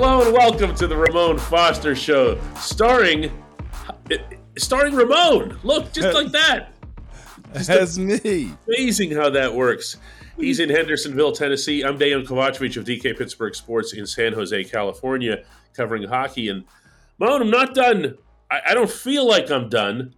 Hello and welcome to the Ramon Foster Show, starring starring Ramon. Look, just like that. That's me. Amazing how that works. He's in Hendersonville, Tennessee. I'm Dejan Kovacevic of DK Pittsburgh Sports in San Jose, California, covering hockey. And Ramon, I'm not done. I, I don't feel like I'm done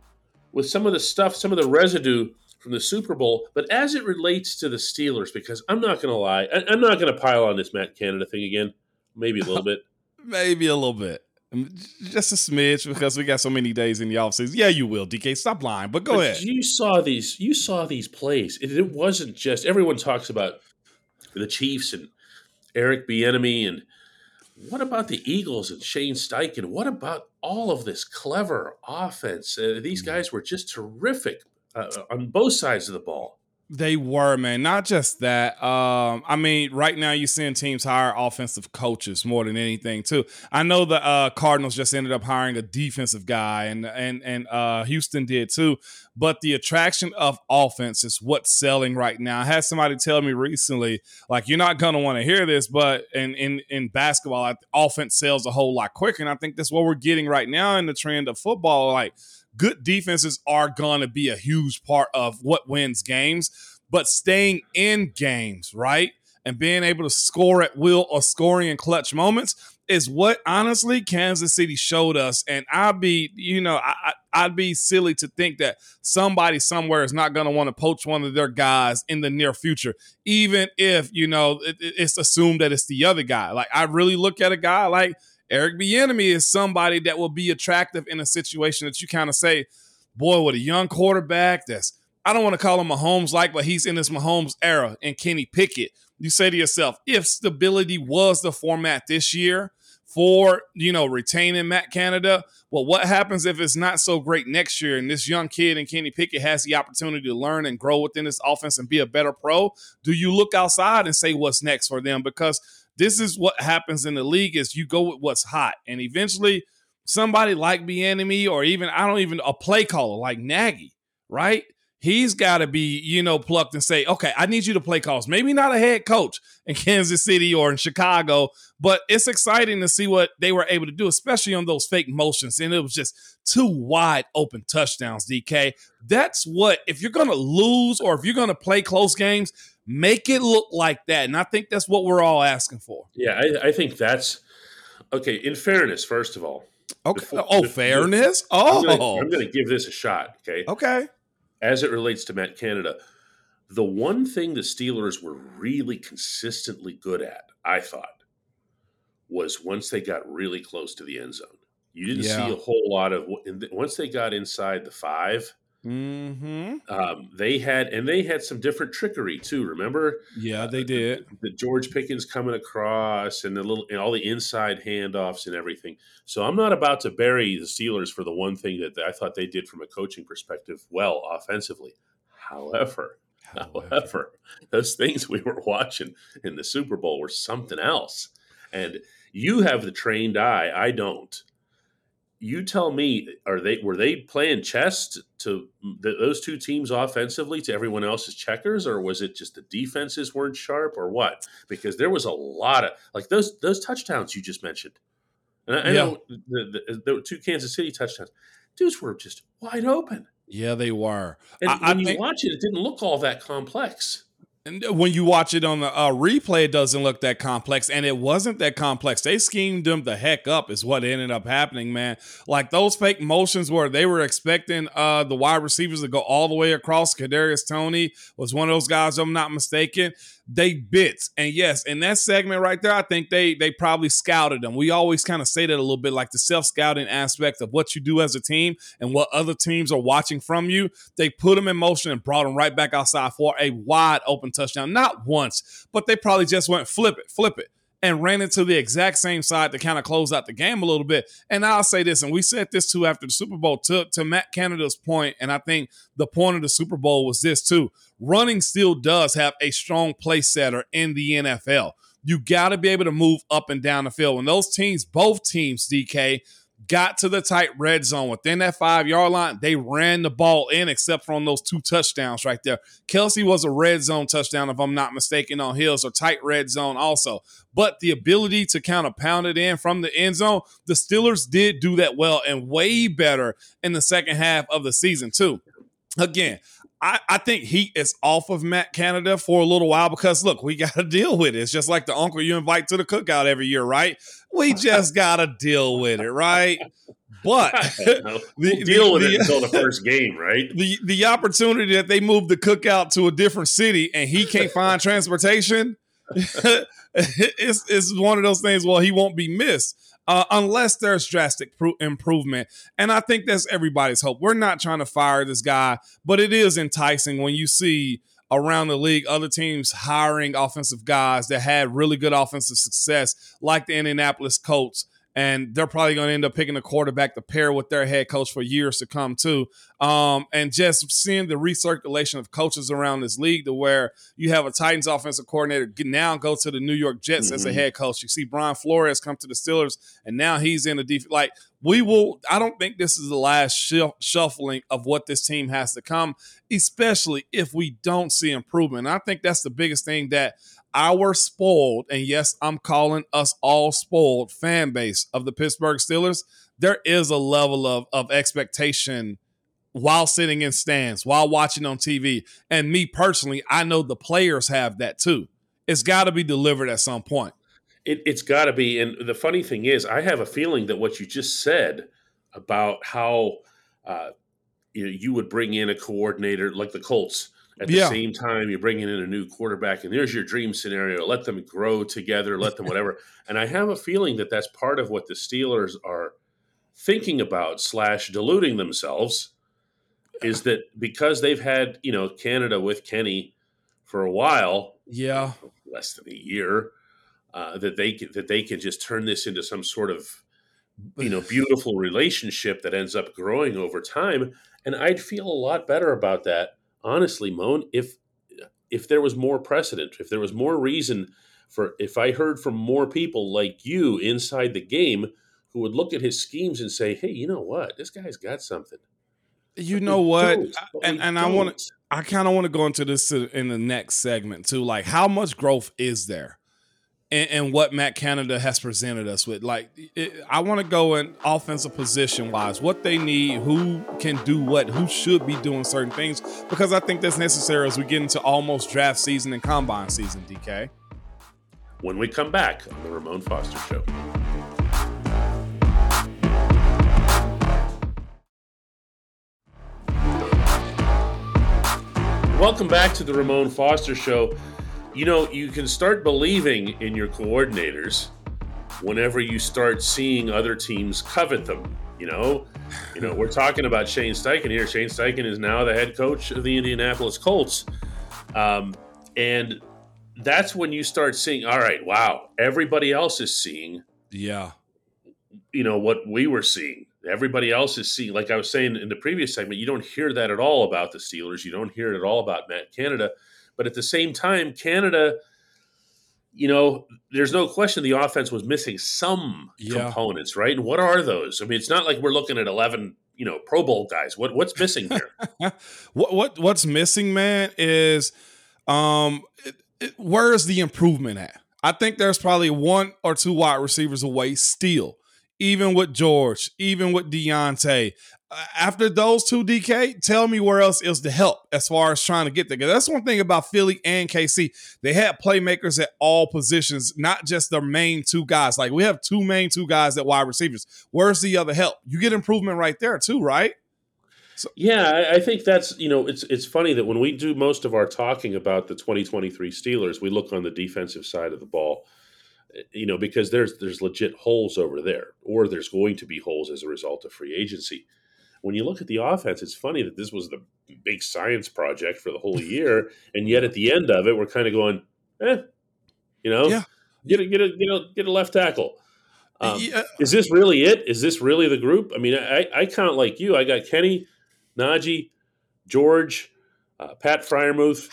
with some of the stuff, some of the residue from the Super Bowl. But as it relates to the Steelers, because I'm not going to lie, I, I'm not going to pile on this Matt Canada thing again maybe a little bit. maybe a little bit. Um, just a smidge because we got so many days in the offices. Yeah, you will, DK. Stop lying, but go but ahead. You saw these. You saw these plays. It, it, wasn't just everyone talks about the Chiefs and Eric Bieniemy and what about the Eagles and Shane Steichen? What about all of this clever offense? Uh, these mm-hmm. guys were just terrific uh, on both sides of the ball. They were, man. Not just that. Um, I mean, right now you're seeing teams hire offensive coaches more than anything, too. I know the uh, Cardinals just ended up hiring a defensive guy, and and and uh, Houston did too. But the attraction of offense is what's selling right now. I had somebody tell me recently, like, you're not gonna want to hear this, but in in in basketball, offense sells a whole lot quicker, and I think that's what we're getting right now in the trend of football. Like good defenses are going to be a huge part of what wins games, but staying in games, right? And being able to score at will or scoring in clutch moments is what honestly Kansas City showed us. And I'd be, you know, I, I'd be silly to think that somebody somewhere is not going to want to poach one of their guys in the near future, even if, you know, it, it's assumed that it's the other guy. Like, I really look at a guy like Eric Bieniemy is somebody that will be attractive in a situation that you kind of say, boy, with a young quarterback that's I don't want to call him Mahomes like, but he's in this Mahomes era and Kenny Pickett. You say to yourself, if stability was the format this year for, you know, retaining Matt Canada, well, what happens if it's not so great next year and this young kid and Kenny Pickett has the opportunity to learn and grow within this offense and be a better pro? Do you look outside and say what's next for them? Because this is what happens in the league is you go with what's hot. And eventually somebody like Bieniemy or even I don't even a play caller like Nagy, right? He's got to be, you know, plucked and say, okay, I need you to play calls. Maybe not a head coach in Kansas City or in Chicago, but it's exciting to see what they were able to do, especially on those fake motions. And it was just two wide open touchdowns, DK. That's what, if you're going to lose or if you're going to play close games, Make it look like that. And I think that's what we're all asking for. Yeah, I, I think that's okay. In fairness, first of all. Okay. Before, oh, before, fairness? Oh. I'm going to give this a shot. Okay. Okay. As it relates to Matt Canada, the one thing the Steelers were really consistently good at, I thought, was once they got really close to the end zone. You didn't yeah. see a whole lot of once they got inside the five Mm-hmm. Um, they had, and they had some different trickery too. Remember? Yeah, they did. The, the George Pickens coming across, and the little, and all the inside handoffs and everything. So I'm not about to bury the Steelers for the one thing that I thought they did from a coaching perspective well offensively. However, however, however those things we were watching in the Super Bowl were something else. And you have the trained eye. I don't you tell me, are they were they playing chess to, those two teams offensively to everyone else's checkers, or was it just the defenses weren't sharp, or what? Because there was a lot of like those those touchdowns you just mentioned, and I, I know the, the, the, two Kansas City touchdowns, dudes were just wide open. Yeah, they were. And I, when I you think- watch it, it didn't look all that complex. And when you watch it on the uh, replay, it doesn't look that complex, and it wasn't that complex. They schemed them the heck up, is what ended up happening, man. Like those fake motions where they were expecting uh, the wide receivers to go all the way across. Kadarius Toney was one of those guys, I'm not mistaken. They bits. And yes, in that segment right there, I think they they probably scouted them. We always kind of say that a little bit, like the self scouting aspect of what you do as a team and what other teams are watching from you. They put them in motion and brought them right back outside for a wide open touchdown. Not once, but they probably just went flip it, flip it and ran into the exact same side to kind of close out the game a little bit. And I'll say this, and we said this too after the Super Bowl, to, to Matt Canada's point, and I think the point of the Super Bowl was this too. Running still does have a strong play setter in the NFL. You got to be able to move up and down the field. When those teams, both teams, DK, got to the tight red zone within that five yard line. They ran the ball in, except for on those two touchdowns right there. Kelsey was a red zone touchdown, if I'm not mistaken, on Hills, or tight red zone also. But the ability to kind of pound it in from the end zone, the Steelers did do that well and way better in the second half of the season, too. Again, I, I, think he is off of Matt Canada for a little while because look, we got to deal with it. It's just like the uncle you invite to the cookout every year, right? We just got to deal with it, right? But the, we'll deal the, with the, it until the first game, right? The the opportunity that they move the cookout to a different city and he can't find transportation is is one of those things. Well, he won't be missed uh, unless there's drastic pro- improvement. And I think that's everybody's hope. We're not trying to fire this guy, but it is enticing when you see around the league other teams hiring offensive guys that had really good offensive success, like the Indianapolis Colts and they're probably going to end up picking a quarterback to pair with their head coach for years to come too. Um, and just seeing the recirculation of coaches around this league, to where you have a Titans offensive coordinator now go to the New York Jets mm-hmm. as a mm-hmm. head coach. You see Brian Flores come to the Steelers, and now he's in the defense. Like we will, I don't think this is the last shuffling of what this team has to come, especially if we don't see improvement. And I think that's the biggest thing that our spoiled, and yes, I'm calling us all spoiled fan base of the Pittsburgh Steelers, there is a level of, of expectation while sitting in stands, while watching on TV. And me personally, I know the players have that too. It's got to be delivered at some point. It, has got to be. And the funny thing is, I have a feeling that what you just said about how uh, you know you would bring in a coordinator like the Colts at the yeah. same time, you're bringing in a new quarterback, and there's your dream scenario. Let them grow together, let them whatever. and I have a feeling that that's part of what the Steelers are thinking about slash deluding themselves is that because they've had you know Canada with Kenny for a while, yeah, less than a year, uh, that they can, that they can just turn this into some sort of you know beautiful relationship that ends up growing over time. And I'd feel a lot better about that honestly, Moan, if if there was more precedent, if there was more reason for, if I heard from more people like you inside the game who would look at his schemes and say, "Hey, you know what? This guy's got something." You but know what? And, and I want to, I kind of want to go into this in the next segment too. Like, how much growth is there? And, and, what Matt Canada has presented us with. Like, it, I want to go in offensive position wise, what they need, who can do what, who should be doing certain things, because I think that's necessary as we get into almost draft season and combine season, DK. When we come back on the Ramon Foster Show. Welcome back to the Ramon Foster Show you know, you can start believing in your coordinators whenever you start seeing other teams covet them. You know, you know, we're talking about Shane Steichen here. Shane Steichen is now the head coach of the Indianapolis Colts, um, and that's when you start seeing, all right, wow, everybody else is seeing, yeah, you know what we were seeing. Everybody else is seeing, like I was saying in the previous segment, you don't hear that at all about the Steelers. You don't hear it at all about Matt Canada but at the same time, Canada, you know, there's no question the offense was missing some yeah. components, right? And what are those? I mean, it's not like we're looking at 11 you know Pro Bowl guys. What what's missing here? what what what's missing, man, is um it, it, where's the improvement at? I think there's probably one or two wide receivers away still, even with George, even with Diontae after those two DK, tell me where else is the help as far as trying to get there. That's one thing about Philly and KC. They had playmakers at all positions, not just their main two guys. Like we have two main two guys at wide receivers. Where's the other help? You get improvement right there too, right? So, yeah, I, I, think that's you know it's it's funny that when we do most of our talking about the 2023 Steelers, we look on the defensive side of the ball, you know, because there's there's legit holes over there, or there's going to be holes as a result of free agency. When you look at the offense, it's funny that this was the big science project for the whole year, and yet at the end of it, we're kind of going, eh, you know, yeah. get a get a get a get a left tackle. Um, yeah. Is this really it? Is this really the group? I mean, I, I count like you. I got Kenny, Najee, George, uh, Pat Freiermuth,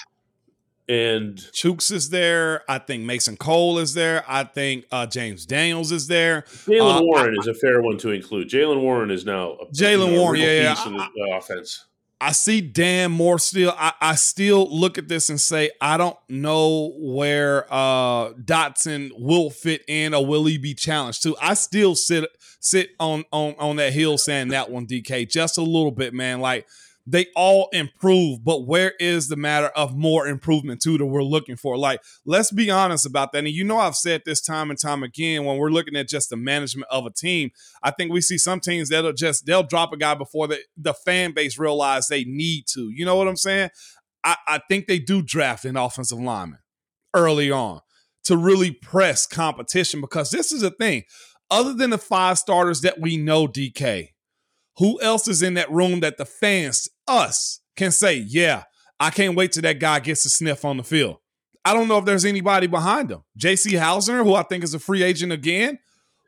and Chooks is there. I think Mason Cole is there. I think uh, James Daniels is there. Jalen uh, Warren I, is a fair one to include. Jalen Warren is now Jaylen Warren, yeah, yeah. Piece I, the offense. I see Dan Moore still. I, I, still look at this and say I don't know where uh, Dotson will fit in or will he be challenged too. I still sit sit on on on that hill saying that one DK just a little bit, man. Like they all improve, but where is the matter of more improvement too that we're looking for? Like, let's be honest about that. And you know, I've said this time and time again when we're looking at just the management of a team. I think we see some teams that'll just they'll drop a guy before the, the fan base realize they need to. You know what I'm saying? I, I think they do draft an offensive lineman early on to really press competition because this is a thing. Other than the five starters that we know, DK, who else is in that room that the fans, us, can say, yeah, I can't wait till that guy gets a sniff on the field? I don't know if there's anybody behind him. J.C. Hassenauer, who I think is a free agent again.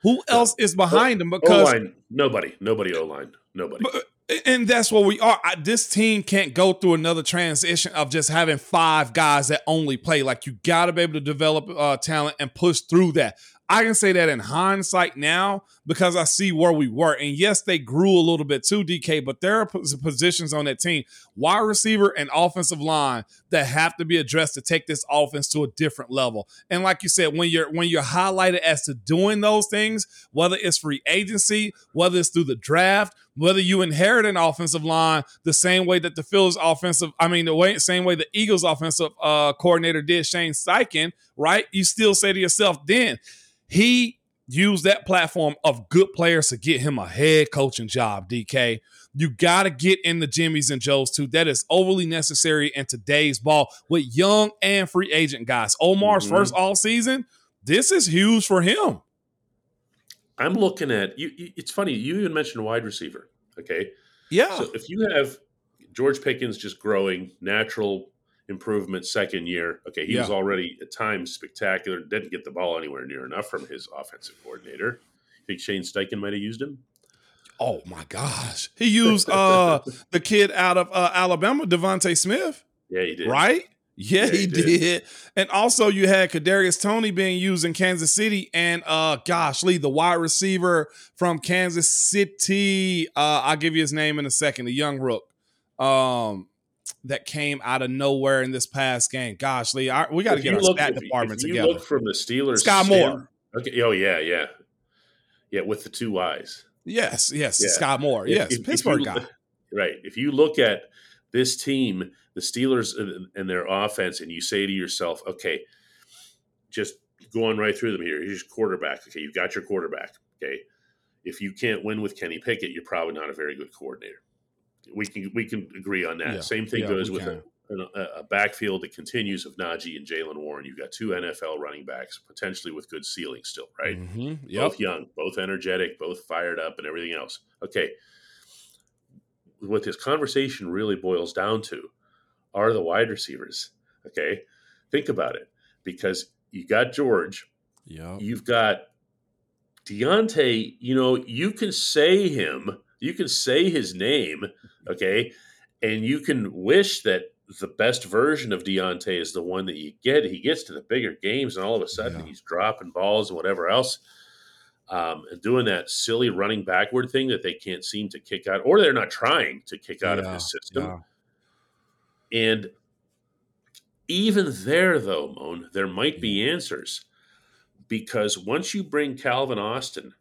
Who else is behind him? Because O-line, nobody, nobody O line, nobody. But, and that's what we are. I, this team can't go through another transition of just having five guys that only play. Like you got to be able to develop uh, talent and push through that. I can say that in hindsight now because I see where we were. And yes, they grew a little bit too, DK, but there are positions on that team, wide receiver and offensive line, that have to be addressed to take this offense to a different level. And like you said, when you're when you're highlighted as to doing those things, whether it's free agency, whether it's through the draft, whether you inherit an offensive line the same way that the Phillies offensive, I mean, the way same way the Eagles offensive uh, coordinator did Shane Steichen, right? You still say to yourself, then he used that platform of good players to get him a head coaching job, DK. You got to get in the Jimmys and Joes too. That is overly necessary in today's ball with young and free agent guys. Omar's mm-hmm. first all season, this is huge for him. I'm looking at you. It's funny. You even mentioned wide receiver. Okay. Yeah. So if you have George Pickens just growing, natural improvement second year. Okay, he yeah. was already at times spectacular. Didn't get the ball anywhere near enough from his offensive coordinator. think Shane Steichen might have used him. Oh my gosh, he used uh the kid out of uh, Alabama, DeVonta Smith. Yeah, he did. Right? Yeah, yeah he, he did. did. And also you had Kadarius Toney being used in Kansas City and uh gosh, Lee, the wide receiver from Kansas City. Uh I'll give you his name in a second, the young rook. Um that came out of nowhere in this past game. Gosh, Lee, I, we got to get our look, stat if, department if you together. Look from the Steelers, Skyy Moore. Okay. Oh yeah, yeah, yeah, with the two eyes. Yes, yes, yeah. Moore. Yes, if, Pittsburgh if you, guy. Right. If you look at this team, the Steelers and their offense, and you say to yourself, okay, just going right through them here. Here's your quarterback. Okay, you've got your quarterback. Okay. If you can't win with Kenny Pickett, you're probably not a very good coordinator we can we can agree on that. Yeah, Same thing yeah, goes with a, a, a, backfield that continues of Najee and Jalen Warren. You've got two NFL running backs potentially with good ceiling still, right? Mm-hmm. Yep. Both young, both energetic, both fired up, and everything else. Okay, what this conversation really boils down to are the wide receivers. Okay, think about it because you got George. Yeah, you've got Diontae. You know, you can say him you can say his name, okay, and you can wish that the best version of Diontae is the one that you get. He gets to the bigger games, and all of a sudden yeah. he's dropping balls and whatever else, um, and doing that silly running backward thing that they can't seem to kick out, or they're not trying to kick out yeah, of his system. Yeah. And even there, though, Moan, there might be answers because once you bring Calvin Austin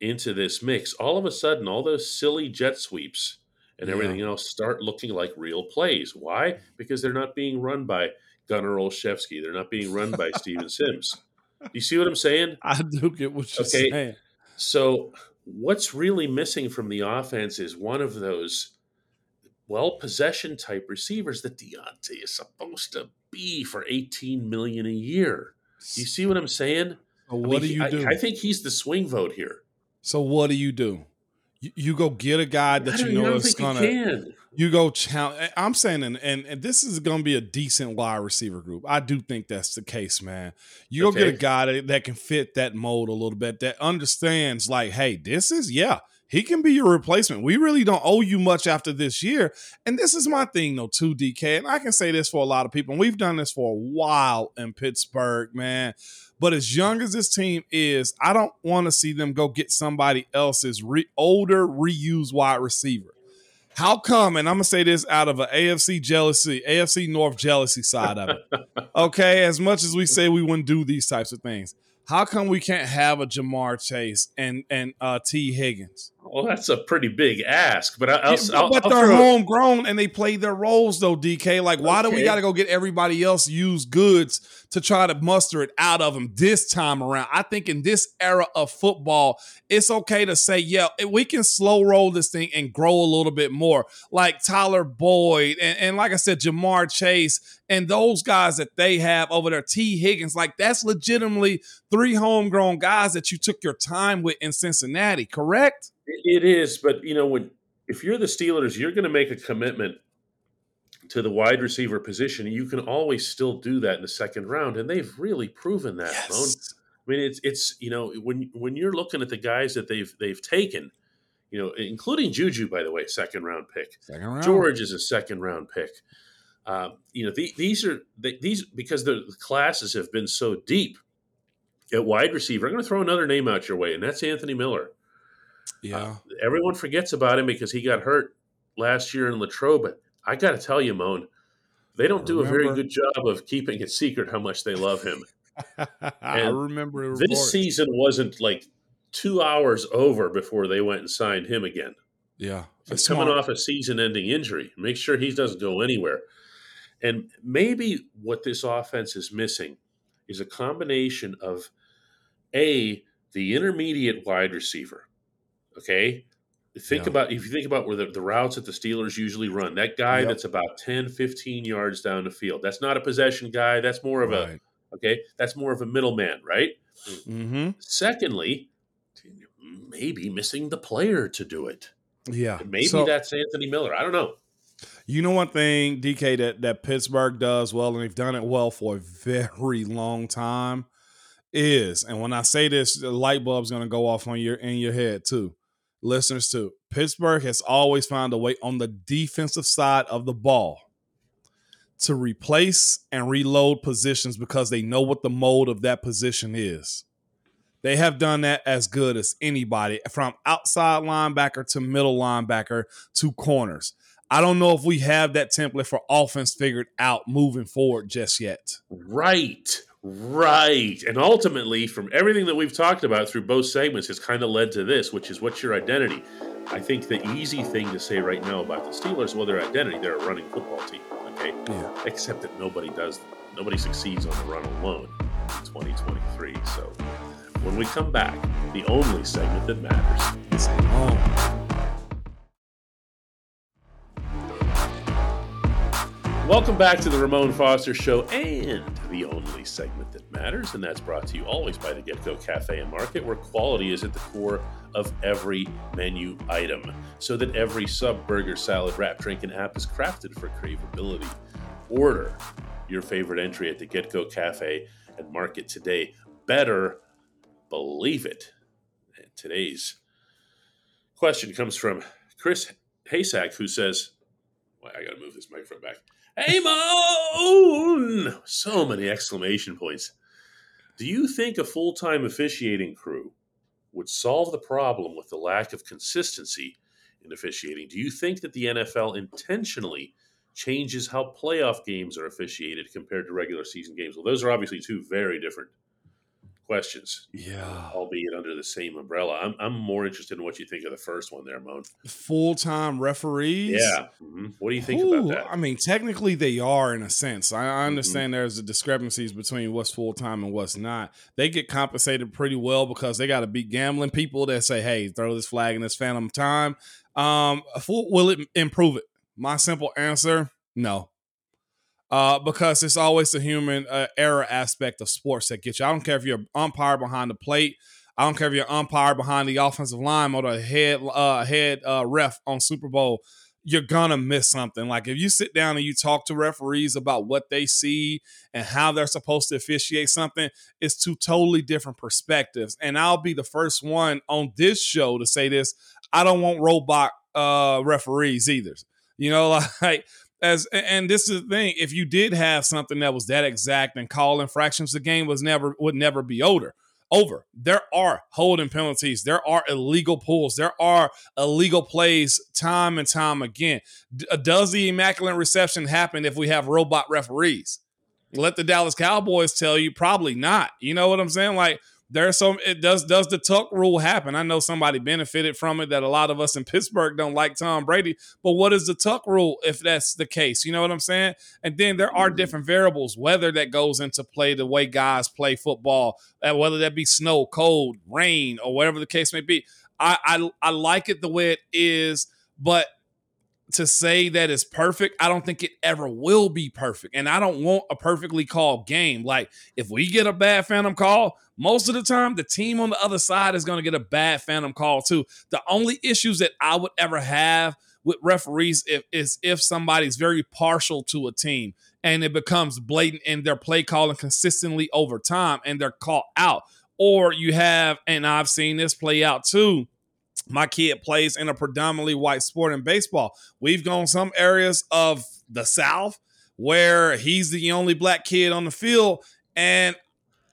into this mix, all of a sudden, all those silly jet sweeps and everything yeah. else start looking like real plays. Why? Because they're not being run by Gunnar Olszewski. They're not being run by Steven Sims. You see what I'm saying? I do get what you're okay. saying. So, what's really missing from the offense is one of those well possession type receivers that Diontae is supposed to be for 18 million a year. Do you see what I'm saying? What I mean, do you I, do? I think he's the swing vote here. So what do you do? You, you go get a guy that don't, you know is think gonna. he can. You go challenge. Eh, I'm saying, and, and and this is going to be a decent wide receiver group. I do think that's the case, man. You go get a guy that, that can fit that mold a little bit, that understands, like, hey, this is yeah, he can be your replacement. We really don't owe you much after this year. And this is my thing, though, too, DK. And I can say this for a lot of people. And we've done this for a while in Pittsburgh, man. But as young as this team is, I don't want to see them go get somebody else's re- older, reused wide receiver. How come? And I'm gonna say this out of an AFC jealousy, AFC North jealousy side of it. Okay, as much as we say we wouldn't do these types of things, how come we can't have a Ja'Marr Chase and and uh, Tee Higgins? Well, that's a pretty big ask, but I, I'll, Yeah, but I'll they're homegrown and they play their roles though, DK. Like, why do we got to go get everybody else used goods to try to muster it out of them this time around? I think in this era of football, it's okay to say, yeah, we can slow roll this thing and grow a little bit more. Like Tyler Boyd and, and like I said, Ja'Marr Chase and those guys that they have over there, T. Higgins, like that's legitimately three homegrown guys that you took your time with in Cincinnati, correct? It is, but you know when if you're the Steelers, you're going to make a commitment to the wide receiver position. You can always still do that in the second round, and they've really proven that. Bone. I mean, it's it's you know when when you're looking at the guys that they've they've taken, you know, including Juju, by the way, second round pick. Second round. George is a second round pick. Um, you know, the, these are the, these because the classes have been so deep at wide receiver. I'm going to throw another name out your way, and that's Anthony Miller. Yeah. Uh, everyone forgets about him because he got hurt last year in Latrobe. But I got to tell you, Moan, they don't do a very good job of keeping it secret how much they love him. I remember this season wasn't like two hours over before they went and signed him again. Yeah. He's It's coming smart. off a season-ending injury. Make sure he doesn't go anywhere. And maybe what this offense is missing is a combination of a the intermediate wide receiver. Okay, think Yeah. about if you think about where the, the routes that the Steelers usually run. That guy Yep. that's about 10, 15 yards down the field. That's not a possession guy. That's more of a okay. That's more of a middleman, right? Mm-hmm. Secondly, maybe missing the player to do it. Yeah. Maybe So, that's Anthony Miller. I don't know. you know one thing, DK, that, that Pittsburgh does well, and they've done it well for a very long time, is, and when I say this, the light bulb's gonna go off on your in your head too. Listeners too. Pittsburgh has always found a way on the defensive side of the ball to replace and reload positions because they know what the mold of that position is. They have done that as good as anybody from outside linebacker to middle linebacker to corners. I don't know if we have that template for offense figured out moving forward just yet. Right. Right. And ultimately, from everything that we've talked about through both segments, has kind of led to this, which is what's your identity? I think the easy thing to say right now about the Steelers, well, their identity, they're a running football team. Okay. Yeah. Except that nobody does, nobody succeeds on the run alone in 2023. So when we come back, the only segment that matters. Is say no. Welcome back to the Ramon Foster Show and the only segment that matters, and that's brought to you always by the GetGo Cafe and Market, where quality is at the core of every menu item, so that every sub, burger, salad, wrap, drink, and app is crafted for craveability. Order your favorite entry at the GetGo Cafe and Market today. Better believe it. And today's question comes from Chris Haysack, who says, well, I got to move this microphone back. Moan! So many exclamation points. Do you think a full time officiating crew would solve the problem with the lack of consistency in officiating? Do you think that the NFL intentionally changes how playoff games are officiated compared to regular season games? Well, those are obviously two very different questions, Yeah. albeit under the same umbrella. I'm, I'm more interested in what you think of the first one there, Moan. Full time referees. Yeah. Mhm. What do you think Ooh, about that? Mm-hmm. I mean, technically they are in a sense. I, I understand there's a discrepancies between what's full time and what's not. They get compensated pretty well because they got to beat gambling people that say, "Hey, throw this flag in this phantom time." Um, will it improve it? My simple answer no. Uh, because it's always the human uh, error aspect of sports that gets you. I don't care if you're umpire behind the plate. I don't care if you're umpire behind the offensive line or the head uh, head uh, ref on Super Bowl. You're gonna miss something. Like if you sit down and you talk to referees about what they see and how they're supposed to officiate something, it's two totally different perspectives. And I'll be the first one on this show to say this. I don't want robot uh, referees either. You know, like as and this is the thing if you did have something that was that exact and call infractions the game was never would never be older over. There are holding penalties. There are illegal pulls. There are illegal plays time and time again. D- uh, does the immaculate reception happen if we have robot referees? Let the dallas cowboys tell you probably not. You know what i'm saying? Like there's some it does does the tuck rule happen? I know somebody benefited from it that a lot of us in pittsburgh don't like tom brady but what is the tuck rule if that's the case? You know what i'm saying? And then there are different variables weather that goes into play the way guys play football uh, whether that be snow cold rain or whatever the case may be. I, I i like it the way it is but to say that it's perfect, I don't think it ever will be perfect. And I don't want a perfectly called game. Like, if we get a bad phantom call, most of the time, the team on the other side is going to get a bad phantom call too. The only issues that I would ever have with referees if, is if somebody's very partial to a team and it becomes blatant in their play calling consistently over time and they're caught out. Or you have, and I've seen this play out too my kid plays in a predominantly white sport in baseball. We've gone some areas of the South where he's the only black kid on the field. And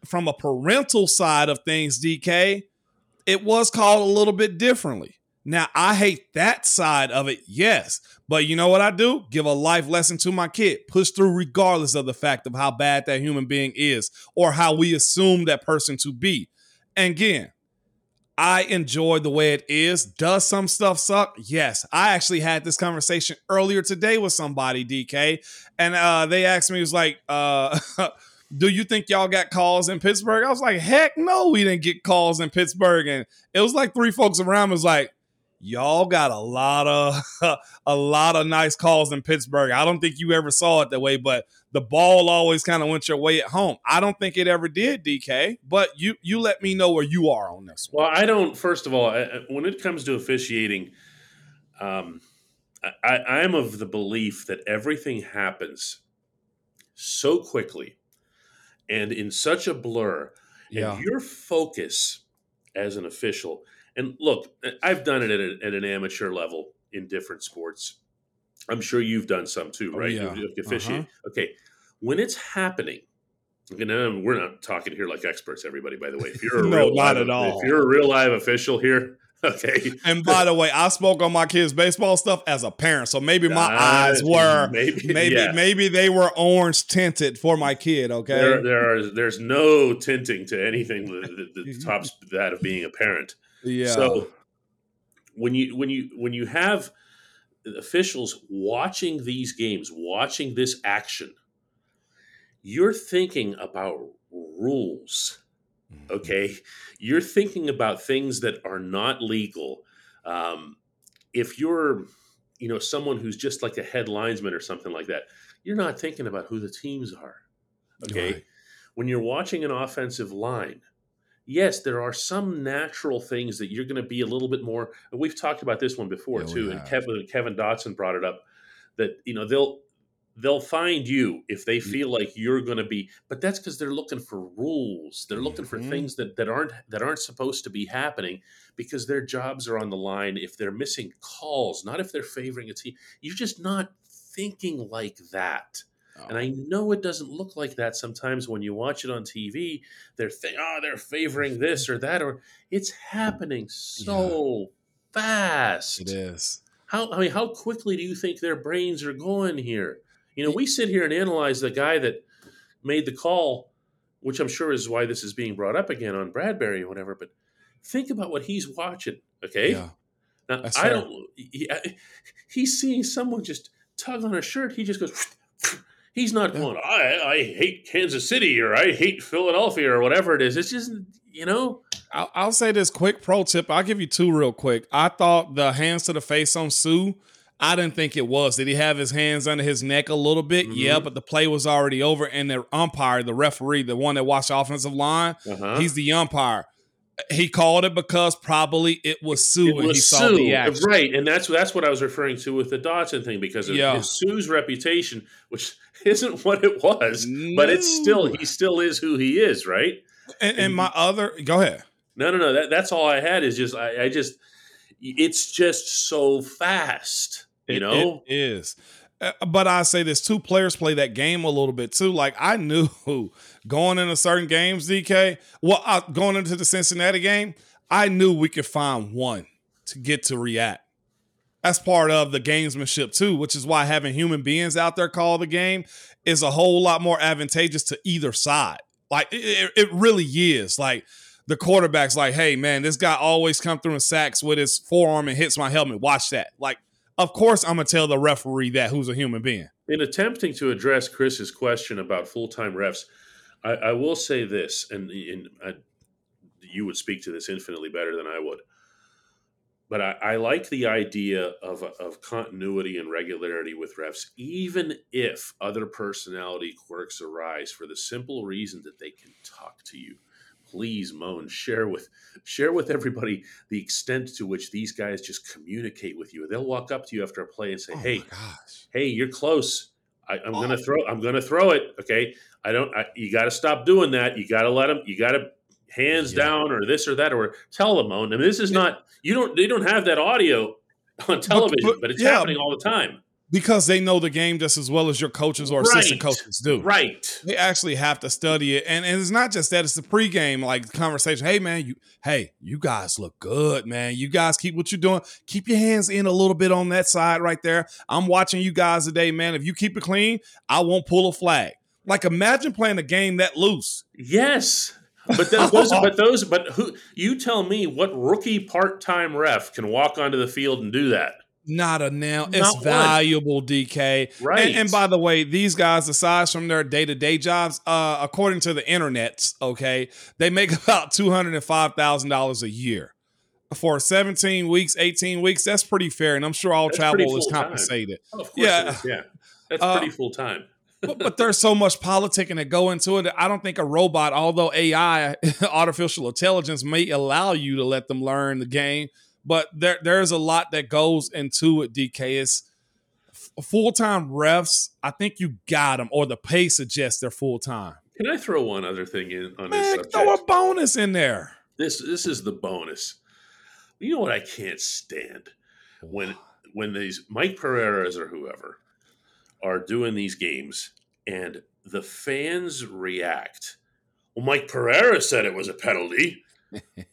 from a parental side of things, DK, it was called a little bit differently. Now, I hate that side of it, yes. But you know what I do? Give a life lesson to my kid. Push through regardless of the fact of how bad that human being is or how we assume that person to be. And again, I enjoy the way it is. Does some stuff suck? Yes. I actually had this conversation earlier today with somebody, DK, and uh, they asked me, was like, uh, do you think y'all got calls in Pittsburgh? I was like, heck no, we didn't get calls in Pittsburgh. And it was like three folks around was like, y'all got a lot of a lot of nice calls in Pittsburgh. I don't think you ever saw it that way, but the ball always kind of went your way at home. I don't think it ever did, DK. But you you let me know where you are on this. One. Well, I don't. First of all, when it comes to officiating, um, I, I am of the belief that everything happens so quickly and in such a blur, yeah. and your focus as an official. And look, I've done it at, a, at an amateur level in different sports. I'm sure you've done some too, oh, right? Oh, yeah. Officiate. Uh-huh. Okay, when it's happening, and we're not talking here like experts, everybody. By the way, if you're a no, real not live, at all. If you're a real live official here, okay. And by the way, I spoke on my kids' baseball stuff as a parent, so maybe my uh, eyes were maybe maybe, yeah. maybe they were orange tinted for my kid. Okay, there, there are there's no tinting to anything that, that tops that of being a parent. Yeah. So when you when you when you have officials watching these games, watching this action, you're thinking about rules. Mm-hmm. Okay. You're thinking about things that are not legal. Um, if you're, you know, someone who's just like a head linesman or something like that, you're not thinking about who the teams are. Okay. Right. When you're watching an offensive line, yes, there are some natural things that you're going to be a little bit more. We've talked about this one before yeah, too, and Kevin Kevin Dotson brought it up that you know they'll they'll find you if they feel like you're going to be but that's because they're looking for rules they're looking mm-hmm. for things that, that aren't that aren't supposed to be happening because their jobs are on the line if they're missing calls not if they're favoring a team you're just not thinking like that oh. and i know it doesn't look like that sometimes when you watch it on tv they're th- oh ah, they're favoring this or that or it's happening so yeah. fast it is how I mean, how quickly do you think their brains are going here? You know, we sit here and analyze the guy that made the call, which I'm sure is why this is being brought up again on Bradberry or whatever. But think about what he's watching. Okay. Yeah. Now I don't. He, he's seeing someone just tug on a shirt. He just goes. He's not yeah. going. I I hate Kansas City or I hate Philadelphia or whatever it is. It's just you know. I'll, I'll say this quick pro tip. I'll give you two real quick. I thought the hands to the face on Suh. I didn't think it was. Did he have his hands under his neck a little bit? Mm-hmm. Yeah, but the play was already over, and the umpire, the referee, the one that watched the offensive line, uh-huh. he's the umpire. He called it because probably it was Suh it was and he Suh. saw the action. Right, and that's that's what I was referring to with the Dotson thing because of yeah. his Suh's reputation, which isn't what it was, no. but it's still he still is who he is, right? And, and, and my other, go ahead. No, no, no. That, that's all I had is just I, I just it's just so fast, you it, know. It is. Uh, but I say this: two players play that game a little bit too. Like I knew going into certain games, DK. Well, uh, going into the Cincinnati game, I knew we could find one to get to react. That's part of the gamesmanship too, which is why having human beings out there call the game is a whole lot more advantageous to either side. Like it, it really is. Like the quarterback's like, hey man, this guy always come through and sacks with his forearm and hits my helmet. Watch that. Like, of course I'm gonna tell the referee that who's a human being. In attempting to address Chris's question about full time refs, I, I, will say this, and, and I, you would speak to this infinitely better than I would. But I, I like the idea of, of continuity and regularity with refs, even if other personality quirks arise, for the simple reason that they can talk to you please moan share with share with everybody the extent to which these guys just communicate with you they'll walk up to you after a play and say oh hey hey you're close I, am oh. gonna throw i'm gonna throw it okay i don't I, you gotta stop doing that you gotta let them you gotta hands yeah. down or this or that or tell them moan i mean this is yeah. not you don't they don't have that audio on television but, but, but it's yeah. happening all the time because they know the game just as well as your coaches or right. assistant coaches do. Right. They actually have to study it. And, and it's not just that, it's the pregame like conversation. Hey man, you hey, you guys look good, man. You guys keep what you're doing. Keep your hands in a little bit on that side right there. I'm watching you guys today, man. If you keep it clean, I won't pull a flag. Like imagine playing a game that loose. Yes. But those, but those, but who? You tell me what rookie part-time ref can walk onto the field and do that? Not a nail. Not it's one. valuable, DK. Right. And, and, by the way, these guys, aside from their day to day jobs, uh, according to the internet, okay, they make about two hundred and five thousand dollars a year for 17 weeks, 18 weeks. That's pretty fair, and I'm sure all that's travel is compensated. Oh, yeah, yeah, that's uh, pretty full time. but, but, there's so much politicking that go into it. I don't think a robot, although AI, artificial intelligence, may allow you to let them learn the game but there there's a lot that goes into it. DK is full time refs. I think you got them, or the pay suggests they're full time. Can I throw one other thing in on Man, this subject? Throw a bonus in there. This this is the bonus. You know what I can't stand when when these Mike Pereira's or whoever are doing these games and the fans react. Well, Mike Pereira said it was a penalty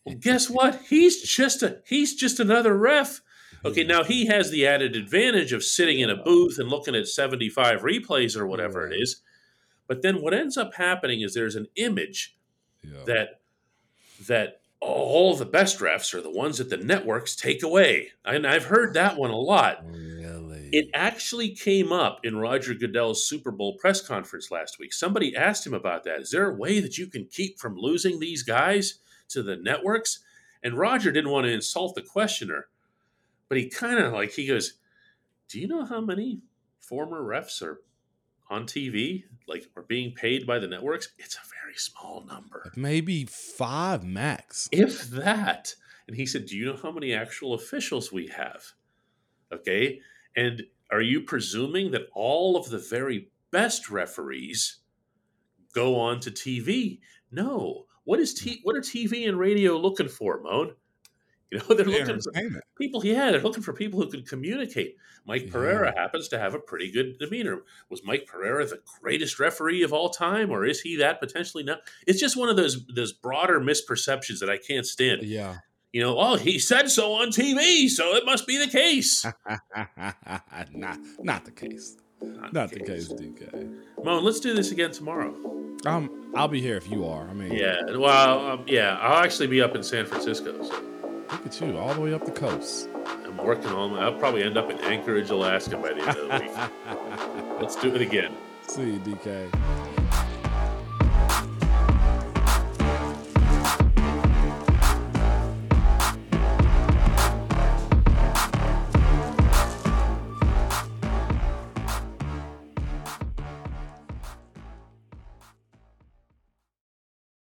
well, guess what? He's just a he's just another ref. Okay, now he has the added advantage of sitting in a booth and looking at 75 replays or whatever it is. But then what ends up happening is there's an image yeah. that that all the best refs are the ones that the networks take away. And I've heard that one a lot. Really? It actually came up in Roger Goodell's Super Bowl press conference last week. Somebody asked him about that. Is there a way that you can keep from losing these guys? To the networks. And Roger didn't want to insult the questioner, but he kind of like, he goes, Do you know how many former refs are on TV, like are being paid by the networks? It's a very small number. Maybe five max. If that. And he said, Do you know how many actual officials we have? Okay. And are you presuming that all of the very best referees go on to TV? No. What is T? What are TV and radio looking for, Moan? You know, they're looking for people. Yeah, they're looking for people who can communicate. Mike yeah. Pereira happens to have a pretty good demeanor. Was Mike Pereira the greatest referee of all time, or is he that potentially not? It's just one of those those broader misperceptions that I can't stand. Yeah. You know, oh, he said so on TV, so it must be the case. not, not the case. Not, not the, case. DK. Moan, let's do this again tomorrow. Um, I'll be here if you are. I mean, yeah. Well, um, yeah, I'll actually be up in San Francisco. So. Look at you, all the way up the coast. I'm working on. I'll probably end up in Anchorage, Alaska by the end of the week. Let's do it again. See you, DK.